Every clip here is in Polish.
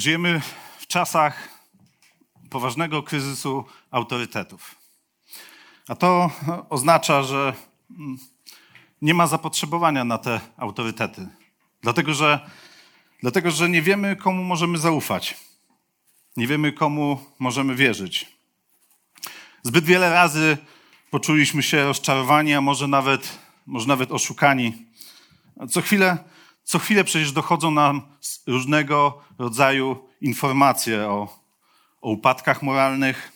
Żyjemy w czasach poważnego kryzysu autorytetów. A to oznacza, że mm, nie ma zapotrzebowania na te autorytety. Dlatego że, dlatego, że nie wiemy, komu możemy zaufać. Nie wiemy, komu możemy wierzyć. Zbyt wiele razy poczuliśmy się rozczarowani, a może nawet, może nawet oszukani. Co chwilę, co chwilę przecież dochodzą nam różnego rodzaju informacje o, o upadkach moralnych,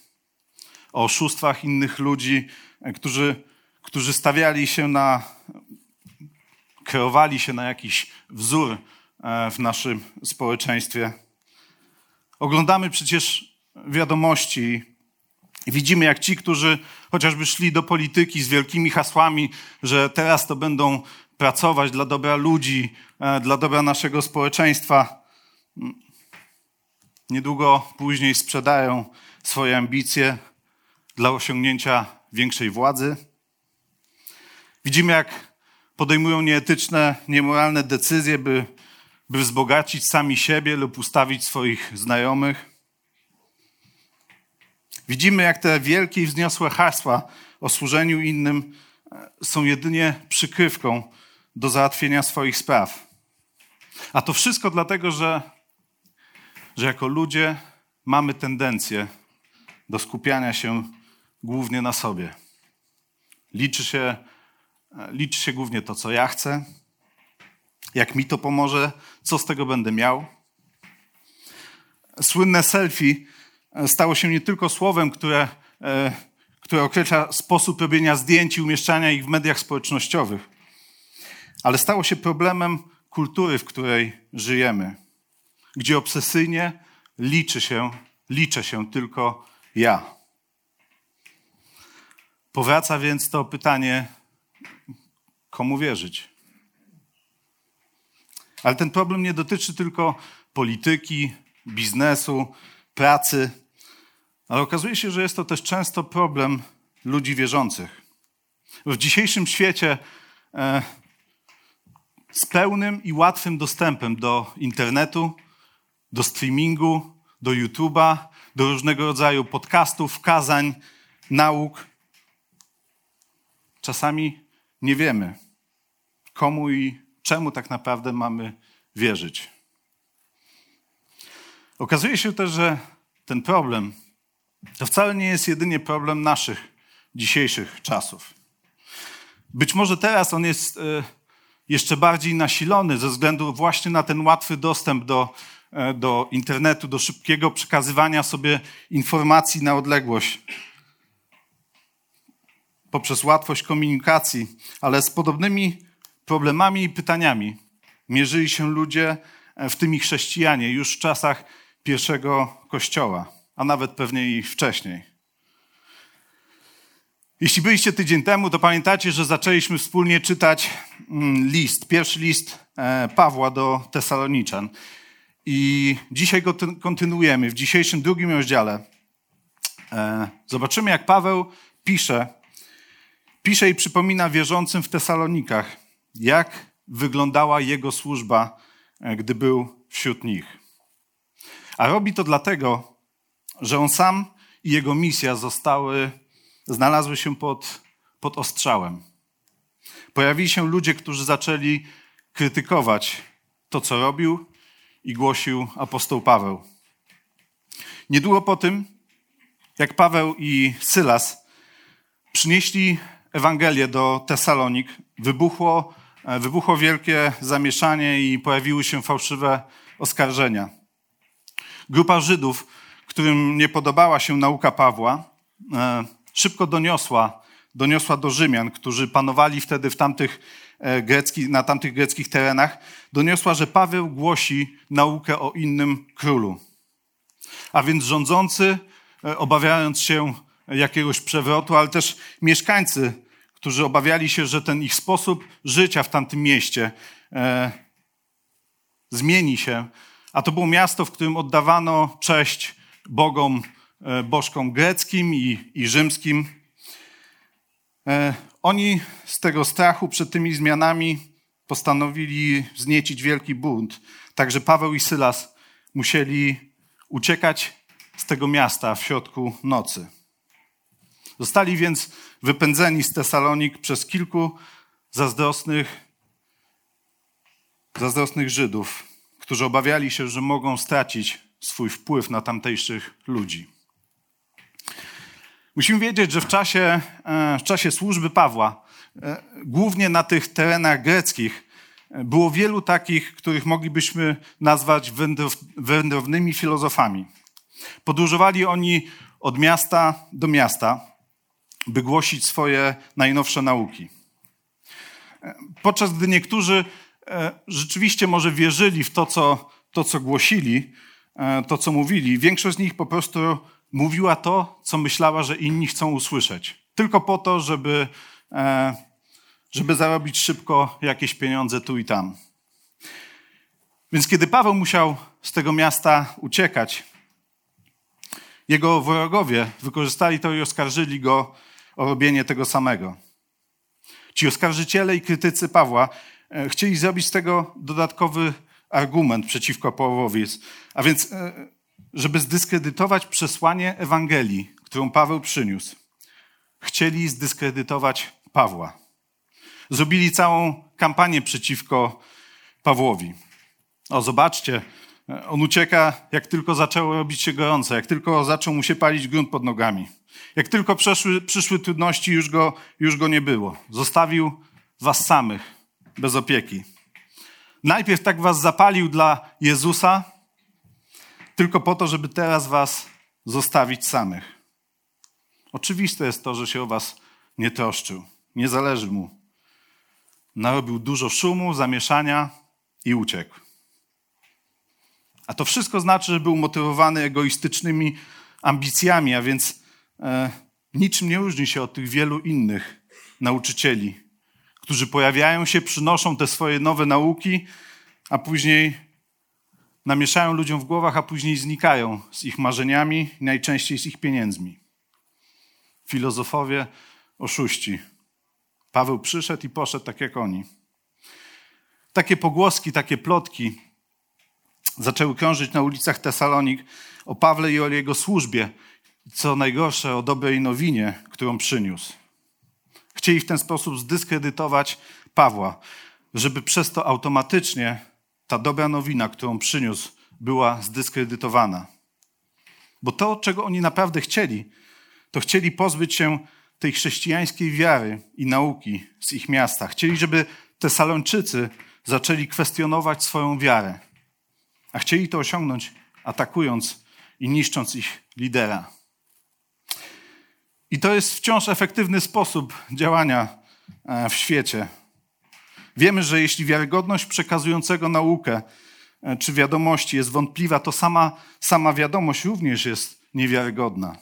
o oszustwach innych ludzi, którzy, którzy stawiali się na, kreowali się na jakiś wzór e, w naszym społeczeństwie. Oglądamy przecież wiadomości i widzimy, jak ci, którzy chociażby szli do polityki z wielkimi hasłami, że teraz to będą pracować dla dobra ludzi, e, dla dobra naszego społeczeństwa, niedługo później sprzedają swoje ambicje dla osiągnięcia większej władzy. Widzimy, jak podejmują nieetyczne, niemoralne decyzje, by, by wzbogacić sami siebie lub ustawić swoich znajomych. Widzimy, jak te wielkie i wzniosłe hasła o służeniu innym e, są jedynie przykrywką do załatwienia swoich spraw. A to wszystko dlatego, że, że jako ludzie mamy tendencję do skupiania się głównie na sobie. Liczy się, liczy się głównie to, co ja chcę, jak mi to pomoże, co z tego będę miał. Słynne selfie stało się nie tylko słowem, które, e, które określa sposób robienia zdjęć i umieszczania ich w mediach społecznościowych, ale stało się problemem kultury, w której żyjemy, gdzie obsesyjnie liczy się, liczę się tylko ja. Powraca więc to pytanie, komu wierzyć? Ale ten problem nie dotyczy tylko polityki, biznesu, pracy, ale okazuje się, że jest to też często problem ludzi wierzących. W dzisiejszym świecie e, z pełnym i łatwym dostępem do internetu, do streamingu, do YouTube'a, do różnego rodzaju podcastów, kazań, nauk, czasami nie wiemy, komu i czemu tak naprawdę mamy wierzyć. Okazuje się też, że ten problem to wcale nie jest jedynie problem naszych dzisiejszych czasów. Być może teraz on jest e, jeszcze bardziej nasilony ze względu właśnie na ten łatwy dostęp do, e, do internetu, do szybkiego przekazywania sobie informacji na odległość poprzez łatwość komunikacji, ale z podobnymi problemami i pytaniami mierzyli się ludzie, e, w tym i chrześcijanie, już w czasach pierwszego kościoła, a nawet pewnie i wcześniej. Jeśli byliście tydzień temu, to pamiętacie, że zaczęliśmy wspólnie czytać mm, list, pierwszy list e, Pawła do Tesaloniczan. I dzisiaj go kontynuujemy. W dzisiejszym drugim rozdziale e, zobaczymy, jak Paweł pisze Pisze i przypomina wierzącym w Tesalonikach, jak wyglądała jego służba, e, gdy był wśród nich. A robi to dlatego, że on sam i jego misja zostały, znalazły się pod, pod ostrzałem. Pojawili się ludzie, którzy zaczęli krytykować to, co robił i głosił apostoł Paweł. Niedługo po tym, jak Paweł i Sylas przynieśli Ewangelię do Tesalonik, wybuchło, e, wybuchło wielkie zamieszanie i pojawiły się fałszywe oskarżenia. Grupa Żydów, którym nie podobała się nauka Pawła, e, szybko doniosła, doniosła do Rzymian, którzy panowali wtedy w tamtych e, grecki, na tamtych greckich terenach, doniosła, że Paweł głosi naukę o innym królu. A więc rządzący, e, obawiając się jakiegoś przewrotu, ale też mieszkańcy, którzy obawiali się, że ten ich sposób życia w tamtym mieście e, zmieni się. A to było miasto, w którym oddawano cześć bogom, bożkom greckim i, i rzymskim. E, oni z tego strachu przed tymi zmianami postanowili wzniecić wielki bunt. Także Paweł i Sylas musieli uciekać z tego miasta w środku nocy. Zostali więc wypędzeni z Tesalonik przez kilku zazdrosnych, zazdrosnych Żydów, którzy obawiali się, że mogą stracić swój wpływ na tamtejszych ludzi. Musimy wiedzieć, że w czasie, e, w czasie służby Pawła, e, głównie na tych terenach greckich, e, było wielu takich, których moglibyśmy nazwać wędrownymi filozofami. Podróżowali oni od miasta do miasta, by głosić swoje najnowsze nauki. Podczas gdy niektórzy rzeczywiście może wierzyli w to, co, to, co głosili, to, co mówili, większość z nich po prostu mówiła to, co myślała, że inni chcą usłyszeć. Tylko po to, żeby, e, żeby zarobić szybko jakieś pieniądze tu i tam. Więc kiedy Paweł musiał z tego miasta uciekać, jego wrogowie wykorzystali to i oskarżyli go o robienie tego samego. Ci oskarżyciele i krytycy Pawła e, chcieli zrobić z tego dodatkowy argument przeciwko Pawłowi. A więc e, żeby zdyskredytować przesłanie Ewangelii, którą Paweł przyniósł. Chcieli zdyskredytować Pawła. Zrobili całą kampanię przeciwko Pawłowi. O, zobaczcie, on ucieka, jak tylko zaczęło robić się gorąco, jak tylko zaczął mu się palić grunt pod nogami. Jak tylko przeszły, przyszły trudności, już go, już go nie było. Zostawił was samych, bez opieki. Najpierw tak was zapalił dla Jezusa, tylko po to, żeby teraz was zostawić samych. Oczywiste jest to, że się o was nie troszczył. Nie zależy mu. Narobił dużo szumu, zamieszania i uciekł. A to wszystko znaczy, że był motywowany egoistycznymi ambicjami, a więc e, niczym nie różni się od tych wielu innych nauczycieli, którzy pojawiają się, przynoszą te swoje nowe nauki, a później namieszają ludziom w głowach, a później znikają z ich marzeniami, najczęściej z ich pieniędzmi. Filozofowie, oszuści. Paweł przyszedł i poszedł tak jak oni. Takie pogłoski, takie plotki zaczęły krążyć na ulicach Tesalonik o Pawle i o jego służbie, co najgorsze o dobrej nowinie, którą przyniósł. Chcieli w ten sposób zdyskredytować Pawła, żeby przez to automatycznie ta dobra nowina, którą przyniósł, była zdyskredytowana. Bo to, czego oni naprawdę chcieli, to chcieli pozbyć się tej chrześcijańskiej wiary i nauki z ich miasta. Chcieli, żeby Tesalończycy zaczęli kwestionować swoją wiarę. A chcieli to osiągnąć atakując i niszcząc ich lidera. I to jest wciąż efektywny sposób działania e, w świecie. Wiemy, że jeśli wiarygodność przekazującego naukę e, czy wiadomości jest wątpliwa, to sama, sama wiadomość również jest niewiarygodna.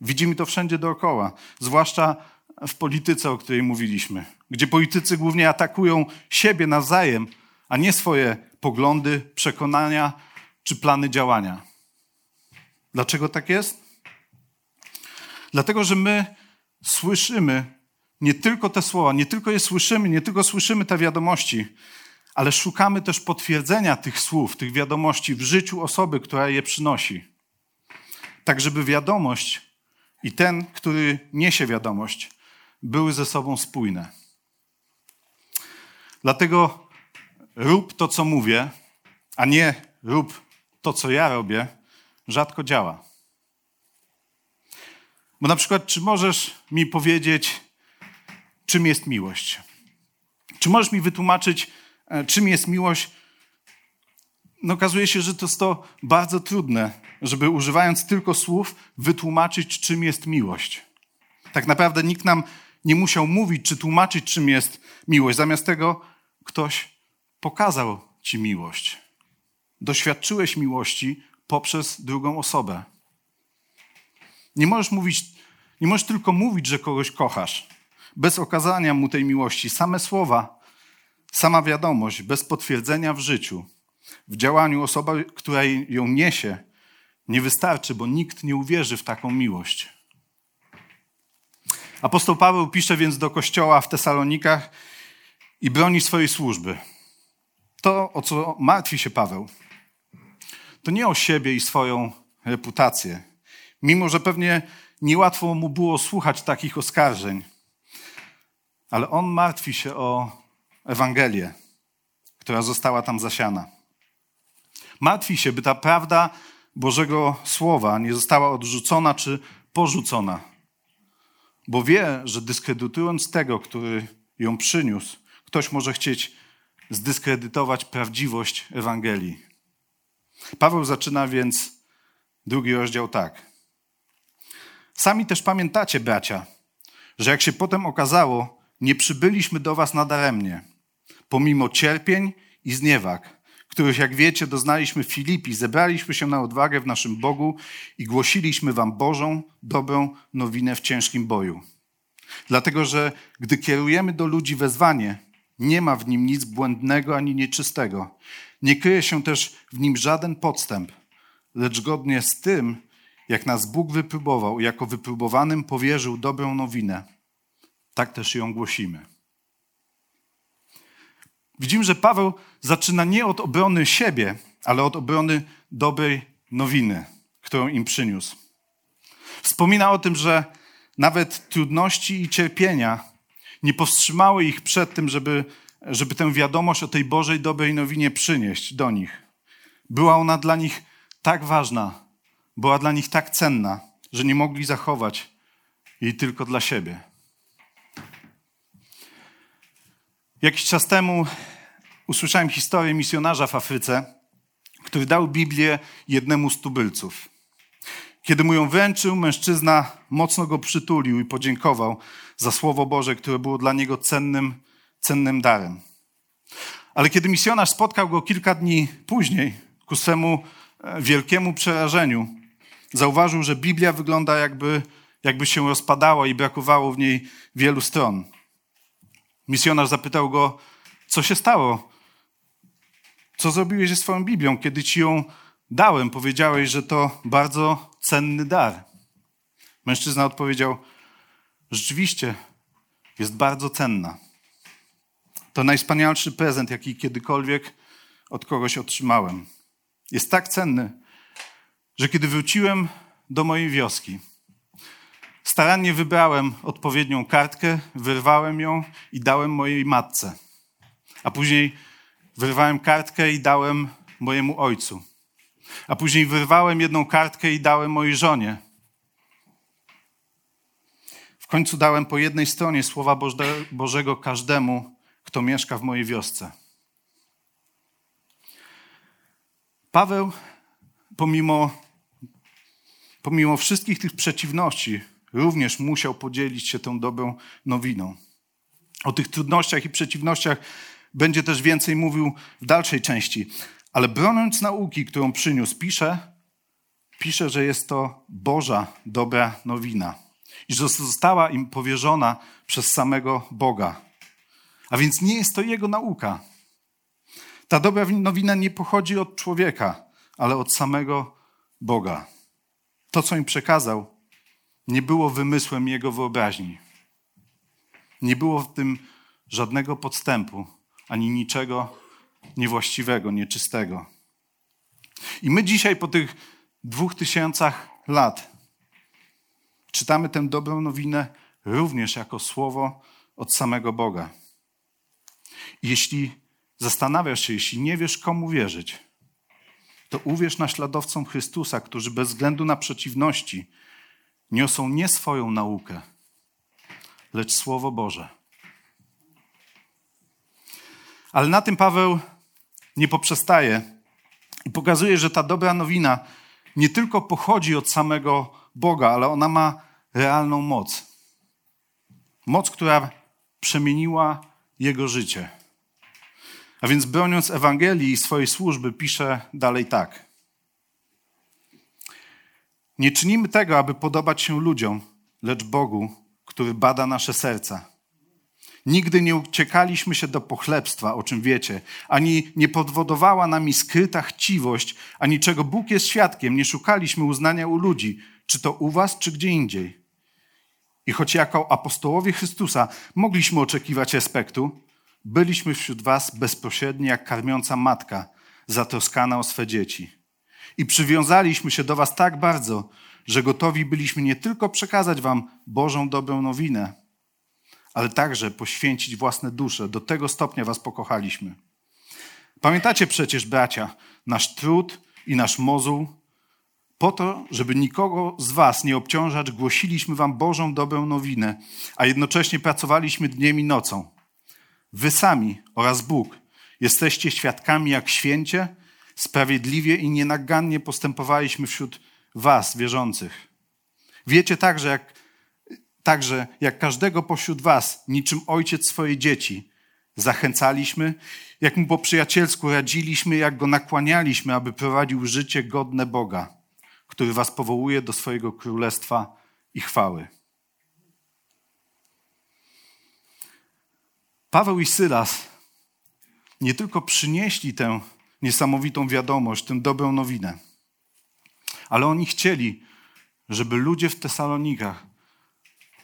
Widzimy to wszędzie dookoła, zwłaszcza w polityce, o której mówiliśmy, gdzie politycy głównie atakują siebie nawzajem, a nie swoje poglądy, przekonania czy plany działania. Dlaczego tak jest? Dlatego, że my słyszymy nie tylko te słowa, nie tylko je słyszymy, nie tylko słyszymy te wiadomości, ale szukamy też potwierdzenia tych słów, tych wiadomości w życiu osoby, która je przynosi. Tak, żeby wiadomość i ten, który niesie wiadomość, były ze sobą spójne. Dlatego rób to, co mówię, a nie rób to, co ja robię, rzadko działa. Bo na przykład, czy możesz mi powiedzieć, czym jest miłość. Czy możesz mi wytłumaczyć, e, czym jest miłość? No, okazuje się, że to jest to bardzo trudne, żeby używając tylko słów wytłumaczyć, czym jest miłość. Tak naprawdę nikt nam nie musiał mówić czy tłumaczyć, czym jest miłość. Zamiast tego ktoś pokazał ci miłość. Doświadczyłeś miłości poprzez drugą osobę. Nie możesz mówić, nie możesz tylko mówić, że kogoś kochasz, bez okazania mu tej miłości. Same słowa, sama wiadomość, bez potwierdzenia w życiu, w działaniu osoba, która ją niesie, nie wystarczy, bo nikt nie uwierzy w taką miłość. Apostoł Paweł pisze więc do kościoła w Tesalonikach i broni swojej służby. To, o co martwi się Paweł, to nie o siebie i swoją reputację. Mimo, że pewnie niełatwo mu było słuchać takich oskarżeń, ale on martwi się o Ewangelię, która została tam zasiana. Martwi się, by ta prawda Bożego Słowa nie została odrzucona czy porzucona, bo wie, że dyskredytując tego, który ją przyniósł, ktoś może chcieć zdyskredytować prawdziwość Ewangelii. Paweł zaczyna więc drugi rozdział tak. Sami też pamiętacie, bracia, że jak się potem okazało, nie przybyliśmy do was nadaremnie, pomimo cierpień i zniewag, których, jak wiecie, doznaliśmy w Filipi, zebraliśmy się na odwagę w naszym Bogu i głosiliśmy wam Bożą, dobrą nowinę w ciężkim boju. Dlatego, że gdy kierujemy do ludzi wezwanie, nie ma w nim nic błędnego ani nieczystego. Nie kryje się też w nim żaden podstęp, lecz godnie z tym, jak nas Bóg wypróbował, jako wypróbowanym powierzył dobrą nowinę, tak też ją głosimy. Widzimy, że Paweł zaczyna nie od obrony siebie, ale od obrony dobrej nowiny, którą im przyniósł. Wspomina o tym, że nawet trudności i cierpienia nie powstrzymały ich przed tym, żeby, żeby tę wiadomość o tej Bożej dobrej nowinie przynieść do nich. Była ona dla nich tak ważna, była dla nich tak cenna, że nie mogli zachować jej tylko dla siebie. Jakiś czas temu usłyszałem historię misjonarza w Afryce, który dał Biblię jednemu z tubylców. Kiedy mu ją wręczył, mężczyzna mocno go przytulił i podziękował za Słowo Boże, które było dla niego cennym, cennym darem. Ale kiedy misjonarz spotkał go kilka dni później, ku swemu e, wielkiemu przerażeniu, zauważył, że Biblia wygląda jakby, jakby się rozpadała i brakowało w niej wielu stron. Misjonarz zapytał go, co się stało? Co zrobiłeś ze swoją Biblią? Kiedy ci ją dałem, powiedziałeś, że to bardzo cenny dar. Mężczyzna odpowiedział: Rzeczywiście jest bardzo cenna. To najwspanialszy prezent, jaki kiedykolwiek od kogoś otrzymałem. Jest tak cenny, że kiedy wróciłem do mojej wioski, starannie wybrałem odpowiednią kartkę, wyrwałem ją i dałem mojej matce. A później wyrwałem kartkę i dałem mojemu ojcu. A później wyrwałem jedną kartkę i dałem mojej żonie. W końcu dałem po jednej stronie Słowa Bożego każdemu, kto mieszka w mojej wiosce. Paweł, pomimo, pomimo wszystkich tych przeciwności, również musiał podzielić się tą dobrą nowiną. O tych trudnościach i przeciwnościach będzie też więcej mówił w dalszej części. Ale broniąc nauki, którą przyniósł, pisze, pisze, że jest to Boża dobra nowina i że została im powierzona przez samego Boga. A więc nie jest to jego nauka. Ta dobra nowina nie pochodzi od człowieka, ale od samego Boga. To, co im przekazał, nie było wymysłem jego wyobraźni. Nie było w tym żadnego podstępu, ani niczego niewłaściwego, nieczystego. I my dzisiaj po tych dwóch tysiącach lat czytamy tę dobrą nowinę również jako słowo od samego Boga. Jeśli zastanawiasz się, jeśli nie wiesz, komu wierzyć, to uwierz naśladowcom Chrystusa, którzy bez względu na przeciwności niosą nie swoją naukę, lecz Słowo Boże. Ale na tym Paweł nie poprzestaje i pokazuje, że ta dobra nowina nie tylko pochodzi od samego Boga, ale ona ma realną moc. Moc, która przemieniła jego życie. A więc broniąc Ewangelii i swojej służby, pisze dalej tak. Nie czynimy tego, aby podobać się ludziom, lecz Bogu, który bada nasze serca. Nigdy nie uciekaliśmy się do pochlebstwa, o czym wiecie, ani nie podwodowała nami skryta chciwość, ani czego Bóg jest świadkiem. Nie szukaliśmy uznania u ludzi, czy to u was, czy gdzie indziej. I choć jako apostołowie Chrystusa mogliśmy oczekiwać respektu, byliśmy wśród was bezpośredni jak karmiąca matka, zatroskana o swe dzieci. I przywiązaliśmy się do was tak bardzo, że gotowi byliśmy nie tylko przekazać wam Bożą dobrą nowinę, ale także poświęcić własne dusze. Do tego stopnia was pokochaliśmy. Pamiętacie przecież, bracia, nasz trud i nasz mozuł. Po to, żeby nikogo z was nie obciążać, głosiliśmy wam Bożą dobrą nowinę, a jednocześnie pracowaliśmy dniem i nocą. Wy sami oraz Bóg jesteście świadkami, jak święcie, sprawiedliwie i nienagannie postępowaliśmy wśród was, wierzących. Wiecie także, jak, także, jak każdego pośród was, niczym ojciec swoje dzieci, zachęcaliśmy, jak mu po przyjacielsku radziliśmy, jak go nakłanialiśmy, aby prowadził życie godne Boga, który was powołuje do swojego królestwa i chwały. Paweł i Sylas nie tylko przynieśli tę niesamowitą wiadomość, tę dobrą nowinę, ale oni chcieli, żeby ludzie w Tesalonikach,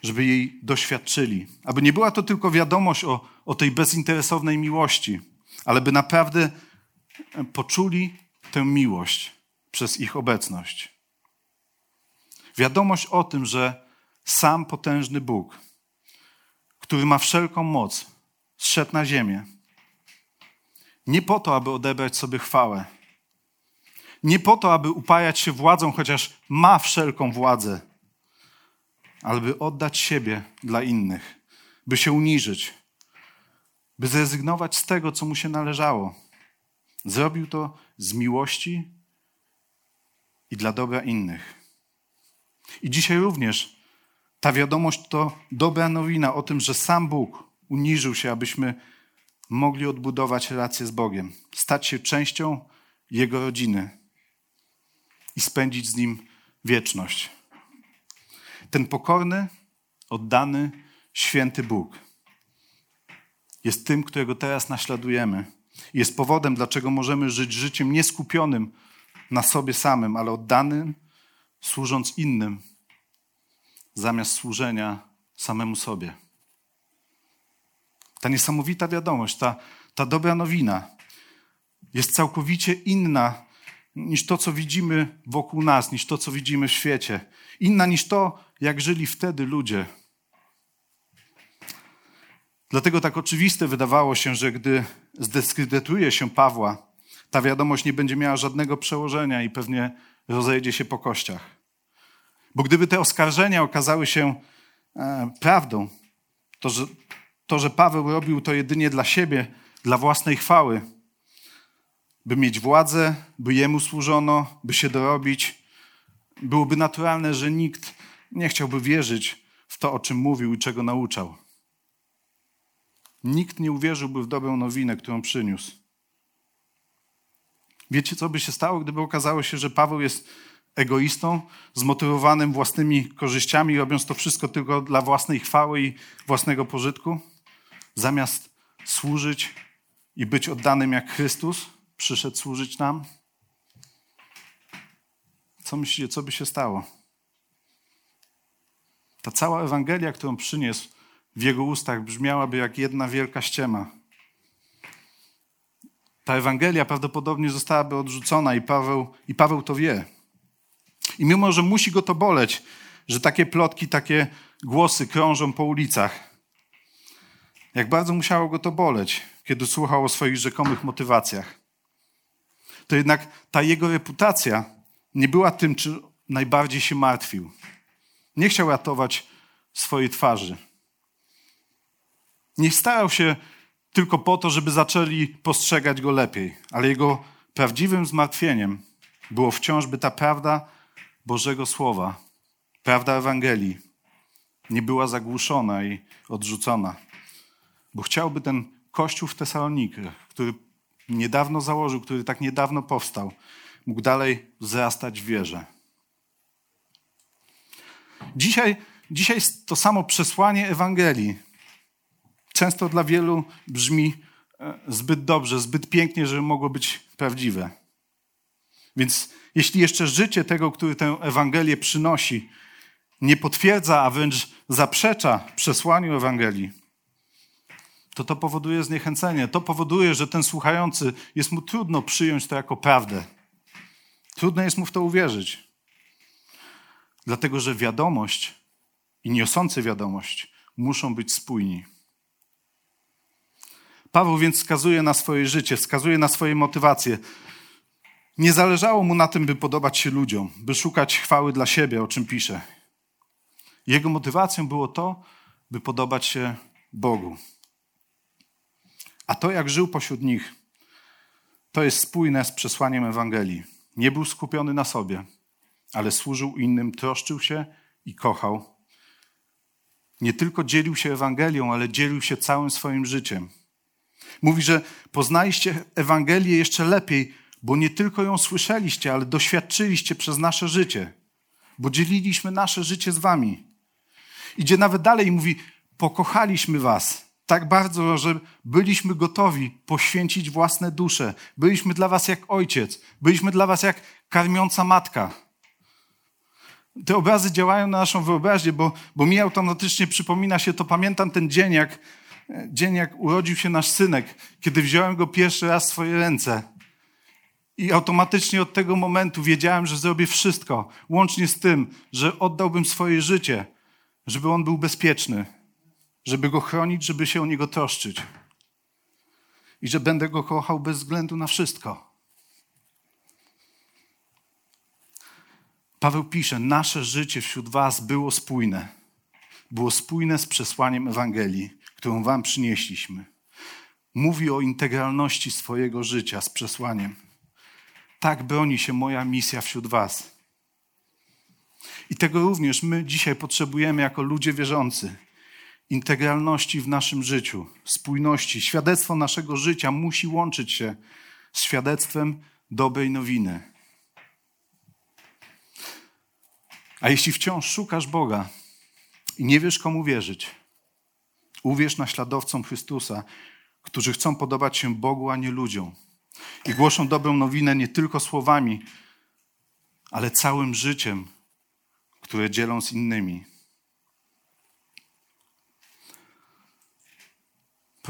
żeby jej doświadczyli. Aby nie była to tylko wiadomość o, o tej bezinteresownej miłości, ale by naprawdę poczuli tę miłość przez ich obecność. Wiadomość o tym, że sam potężny Bóg, który ma wszelką moc, zszedł na ziemię. Nie po to, aby odebrać sobie chwałę. Nie po to, aby upajać się władzą, chociaż ma wszelką władzę, ale by oddać siebie dla innych, by się uniżyć, by zrezygnować z tego, co mu się należało. Zrobił to z miłości i dla dobra innych. I dzisiaj również ta wiadomość to dobra nowina o tym, że sam Bóg uniżył się, abyśmy mogli odbudować relacje z Bogiem, stać się częścią Jego rodziny i spędzić z Nim wieczność. Ten pokorny, oddany, święty Bóg jest tym, którego teraz naśladujemy. Jest powodem, dlaczego możemy żyć życiem nieskupionym na sobie samym, ale oddanym, służąc innym, zamiast służenia samemu sobie. Ta niesamowita wiadomość, ta, ta dobra nowina jest całkowicie inna niż to, co widzimy wokół nas, niż to, co widzimy w świecie. Inna niż to, jak żyli wtedy ludzie. Dlatego tak oczywiste wydawało się, że gdy zdyskredytuje się Pawła, ta wiadomość nie będzie miała żadnego przełożenia i pewnie rozejdzie się po kościach. Bo gdyby te oskarżenia okazały się e, prawdą, to że, to, że Paweł robił to jedynie dla siebie, dla własnej chwały, by mieć władzę, by jemu służono, by się dorobić, byłoby naturalne, że nikt nie chciałby wierzyć w to, o czym mówił i czego nauczał. Nikt nie uwierzyłby w dobrą nowinę, którą przyniósł. Wiecie, co by się stało, gdyby okazało się, że Paweł jest egoistą, zmotywowanym własnymi korzyściami, robiąc to wszystko tylko dla własnej chwały i własnego pożytku, zamiast służyć i być oddanym jak Chrystus przyszedł służyć nam? Co myślicie, co by się stało? Ta cała Ewangelia, którą przyniósł w jego ustach, brzmiałaby jak jedna wielka ściema. Ta Ewangelia prawdopodobnie zostałaby odrzucona i Paweł, i Paweł to wie. I mimo, że musi go to boleć, że takie plotki, takie głosy krążą po ulicach, jak bardzo musiało go to boleć, kiedy słuchał o swoich rzekomych motywacjach. To jednak ta jego reputacja nie była tym, czym najbardziej się martwił. Nie chciał ratować swojej twarzy. Nie starał się tylko po to, żeby zaczęli postrzegać go lepiej, ale jego prawdziwym zmartwieniem było wciąż, by ta prawda Bożego Słowa, prawda Ewangelii nie była zagłuszona i odrzucona. Bo chciałby ten kościół w Tesalonikach, który niedawno założył, który tak niedawno powstał, mógł dalej wzrastać w wierze. Dzisiaj, dzisiaj to samo przesłanie Ewangelii często dla wielu brzmi e, zbyt dobrze, zbyt pięknie, żeby mogło być prawdziwe. Więc jeśli jeszcze życie tego, który tę Ewangelię przynosi, nie potwierdza, a wręcz zaprzecza przesłaniu Ewangelii, to to powoduje zniechęcenie. To powoduje, że ten słuchający jest mu trudno przyjąć to jako prawdę. Trudno jest mu w to uwierzyć. Dlatego, że wiadomość i niosący wiadomość muszą być spójni. Paweł więc wskazuje na swoje życie, wskazuje na swoje motywacje. Nie zależało mu na tym, by podobać się ludziom, by szukać chwały dla siebie, o czym pisze. Jego motywacją było to, by podobać się Bogu. A to, jak żył pośród nich, to jest spójne z przesłaniem Ewangelii. Nie był skupiony na sobie, ale służył innym, troszczył się i kochał. Nie tylko dzielił się Ewangelią, ale dzielił się całym swoim życiem. Mówi, że poznaliście Ewangelię jeszcze lepiej, bo nie tylko ją słyszeliście, ale doświadczyliście przez nasze życie, bo dzieliliśmy nasze życie z wami. Idzie nawet dalej i mówi: Pokochaliśmy was tak bardzo, że byliśmy gotowi poświęcić własne dusze. Byliśmy dla was jak ojciec, byliśmy dla was jak karmiąca matka. Te obrazy działają na naszą wyobraźnię, bo, bo mi automatycznie przypomina się to, pamiętam ten dzień jak, dzień, jak urodził się nasz synek, kiedy wziąłem go pierwszy raz w swoje ręce. I automatycznie od tego momentu wiedziałem, że zrobię wszystko, łącznie z tym, że oddałbym swoje życie, żeby on był bezpieczny, żeby go chronić, żeby się o niego troszczyć. I że będę go kochał bez względu na wszystko. Paweł pisze: Nasze życie wśród Was było spójne. Było spójne z przesłaniem Ewangelii, którą Wam przynieśliśmy. Mówi o integralności swojego życia z przesłaniem. Tak broni się moja misja wśród Was. I tego również my dzisiaj potrzebujemy jako ludzie wierzący integralności w naszym życiu, spójności. Świadectwo naszego życia musi łączyć się z świadectwem dobrej nowiny. A jeśli wciąż szukasz Boga i nie wiesz, komu wierzyć, uwierz naśladowcom Chrystusa, którzy chcą podobać się Bogu, a nie ludziom. I głoszą dobrą nowinę nie tylko słowami, ale całym życiem, które dzielą z innymi.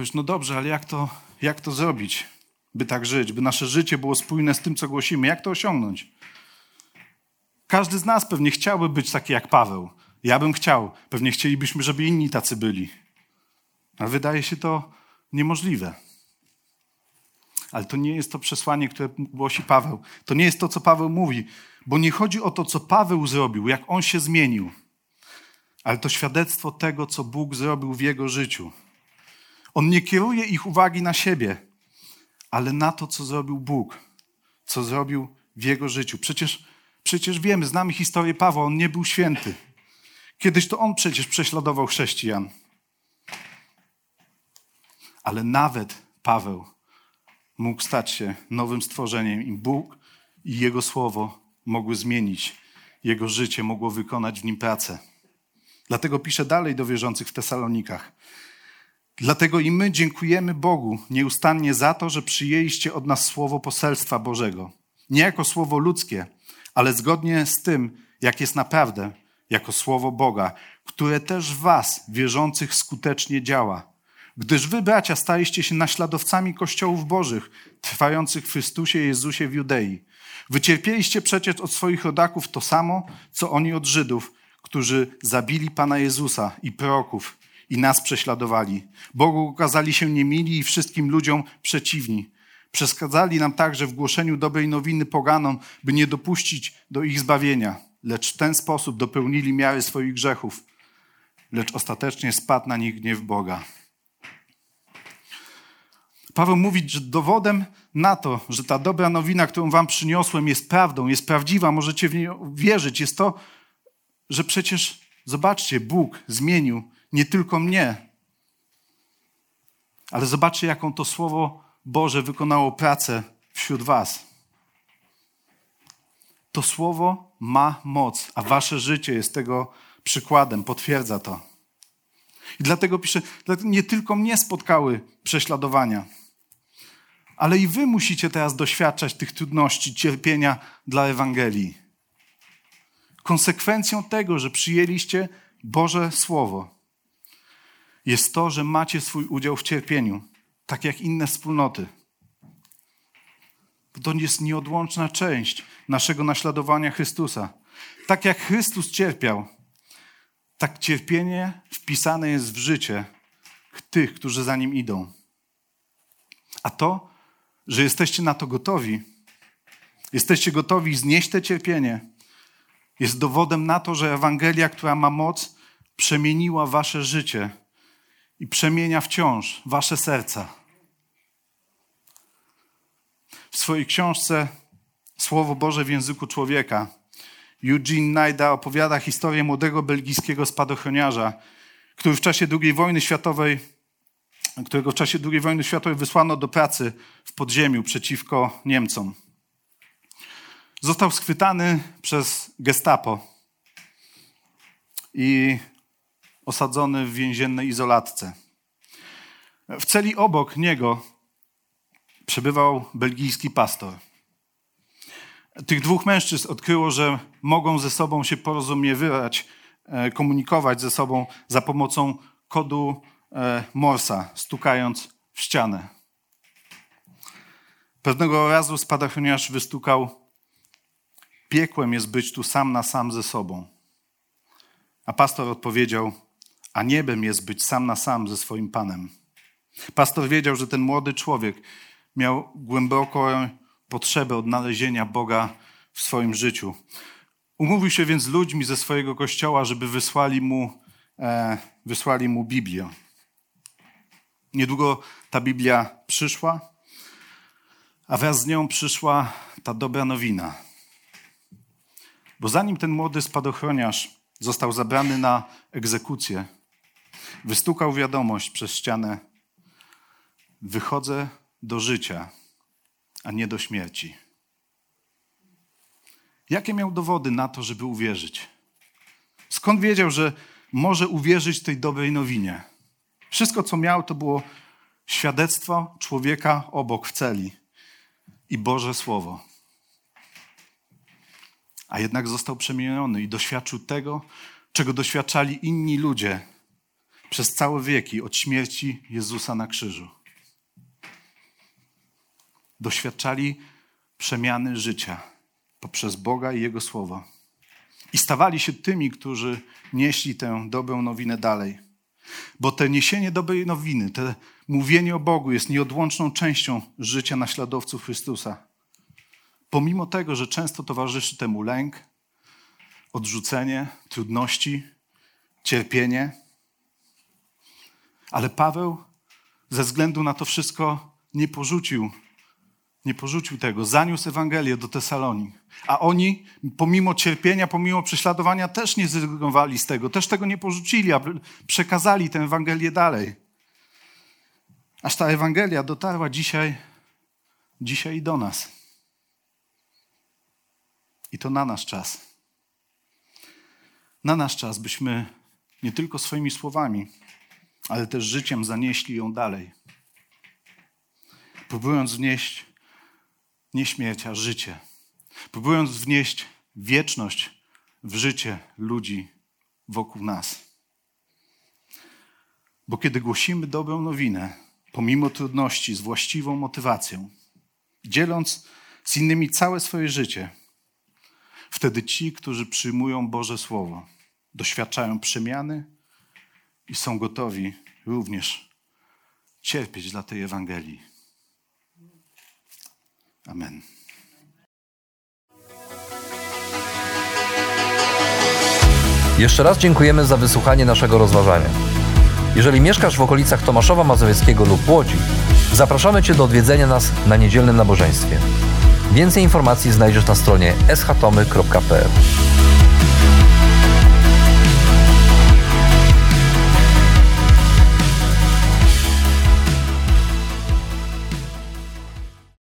Powiesz, no dobrze, ale jak to, jak to zrobić, by tak żyć, by nasze życie było spójne z tym, co głosimy? Jak to osiągnąć? Każdy z nas pewnie chciałby być taki jak Paweł. Ja bym chciał. Pewnie chcielibyśmy, żeby inni tacy byli. Ale wydaje się to niemożliwe. Ale to nie jest to przesłanie, które głosi Paweł. To nie jest to, co Paweł mówi, bo nie chodzi o to, co Paweł zrobił, jak on się zmienił, ale to świadectwo tego, co Bóg zrobił w jego życiu. On nie kieruje ich uwagi na siebie, ale na to, co zrobił Bóg, co zrobił w jego życiu. Przecież, przecież wiemy, znamy historię Pawła, on nie był święty. Kiedyś to on przecież prześladował chrześcijan. Ale nawet Paweł mógł stać się nowym stworzeniem i Bóg i Jego Słowo mogły zmienić jego życie, mogło wykonać w nim pracę. Dlatego pisze dalej do wierzących w Tesalonikach. Dlatego i my dziękujemy Bogu nieustannie za to, że przyjęliście od nas słowo poselstwa Bożego. Nie jako słowo ludzkie, ale zgodnie z tym, jak jest naprawdę, jako słowo Boga, które też was, wierzących, skutecznie działa. Gdyż wy, bracia, staliście się naśladowcami kościołów bożych, trwających w Chrystusie Jezusie w Judei. Wycierpieliście przecież od swoich rodaków to samo, co oni od Żydów, którzy zabili Pana Jezusa i proroków i nas prześladowali. Bogu okazali się niemili i wszystkim ludziom przeciwni. Przeskadzali nam także w głoszeniu dobrej nowiny poganom, by nie dopuścić do ich zbawienia, lecz w ten sposób dopełnili miary swoich grzechów, lecz ostatecznie spadł na nich gniew Boga. Paweł mówi, że dowodem na to, że ta dobra nowina, którą wam przyniosłem, jest prawdą, jest prawdziwa, możecie w nią wierzyć, jest to, że przecież zobaczcie, Bóg zmienił nie tylko mnie, ale zobaczcie, jaką to Słowo Boże wykonało pracę wśród Was. To Słowo ma moc, a Wasze życie jest tego przykładem, potwierdza to. I dlatego piszę, nie tylko mnie spotkały prześladowania, ale i Wy musicie teraz doświadczać tych trudności, cierpienia dla Ewangelii. Konsekwencją tego, że przyjęliście Boże Słowo, jest to, że macie swój udział w cierpieniu, tak jak inne wspólnoty. To jest nieodłączna część naszego naśladowania Chrystusa. Tak jak Chrystus cierpiał, tak cierpienie wpisane jest w życie tych, którzy za nim idą. A to, że jesteście na to gotowi, jesteście gotowi znieść te cierpienie, jest dowodem na to, że Ewangelia, która ma moc, przemieniła wasze życie i przemienia wciąż wasze serca. W swojej książce Słowo Boże w języku człowieka Eugene Najda opowiada historię młodego belgijskiego spadochroniarza, który w czasie II wojny światowej, którego w czasie II wojny światowej wysłano do pracy w podziemiu przeciwko Niemcom. Został schwytany przez gestapo i osadzony w więziennej izolatce. W celi obok niego przebywał belgijski pastor. Tych dwóch mężczyzn odkryło, że mogą ze sobą się porozumiewać, e, komunikować ze sobą za pomocą kodu e, Morsa, stukając w ścianę. Pewnego razu spadochroniarz wystukał: Piekłem jest być tu sam na sam ze sobą. A pastor odpowiedział: A niebem jest być sam na sam ze swoim panem. Pastor wiedział, że ten młody człowiek miał głęboką potrzebę odnalezienia Boga w swoim życiu. Umówił się więc z ludźmi ze swojego kościoła, żeby wysłali mu, e, wysłali mu Biblię. Niedługo ta Biblia przyszła, a wraz z nią przyszła ta dobra nowina. Bo zanim ten młody spadochroniarz został zabrany na egzekucję, wystukał wiadomość przez ścianę: Wychodzę do życia, a nie do śmierci. Jakie miał dowody na to, żeby uwierzyć? Skąd wiedział, że może uwierzyć tej dobrej nowinie? Wszystko, co miał, to było świadectwo człowieka obok w celi i Boże Słowo. A jednak został przemieniony i doświadczył tego, czego doświadczali inni ludzie przez całe wieki od śmierci Jezusa na krzyżu doświadczali przemiany życia poprzez Boga i Jego Słowo. I stawali się tymi, którzy nieśli tę dobrą nowinę dalej. Bo te niesienie dobrej nowiny, te mówienie o Bogu jest nieodłączną częścią życia naśladowców Chrystusa. Pomimo tego, że często towarzyszy temu lęk, odrzucenie, trudności, cierpienie. Ale Paweł ze względu na to wszystko nie porzucił nie porzucił tego, zaniósł Ewangelię do Tesalonii. A oni, pomimo cierpienia, pomimo prześladowania, też nie zrezygnowali z tego, też tego nie porzucili, a przekazali tę Ewangelię dalej. Aż ta Ewangelia dotarła dzisiaj, dzisiaj do nas. I to na nasz czas. Na nasz czas, byśmy nie tylko swoimi słowami, ale też życiem zanieśli ją dalej. Próbując wnieść nie śmierć, a życie. Próbując wnieść wieczność w życie ludzi wokół nas. Bo kiedy głosimy dobrą nowinę, pomimo trudności, z właściwą motywacją, dzieląc z innymi całe swoje życie, wtedy ci, którzy przyjmują Boże Słowo, doświadczają przemiany i są gotowi również cierpieć dla tej Ewangelii. Amen. Jeszcze raz dziękujemy za wysłuchanie naszego rozważania. Jeżeli mieszkasz w okolicach Tomaszowa Mazowieckiego lub Łodzi, zapraszamy Cię do odwiedzenia nas na niedzielnym nabożeństwie. Więcej informacji znajdziesz na stronie schatomy.pl.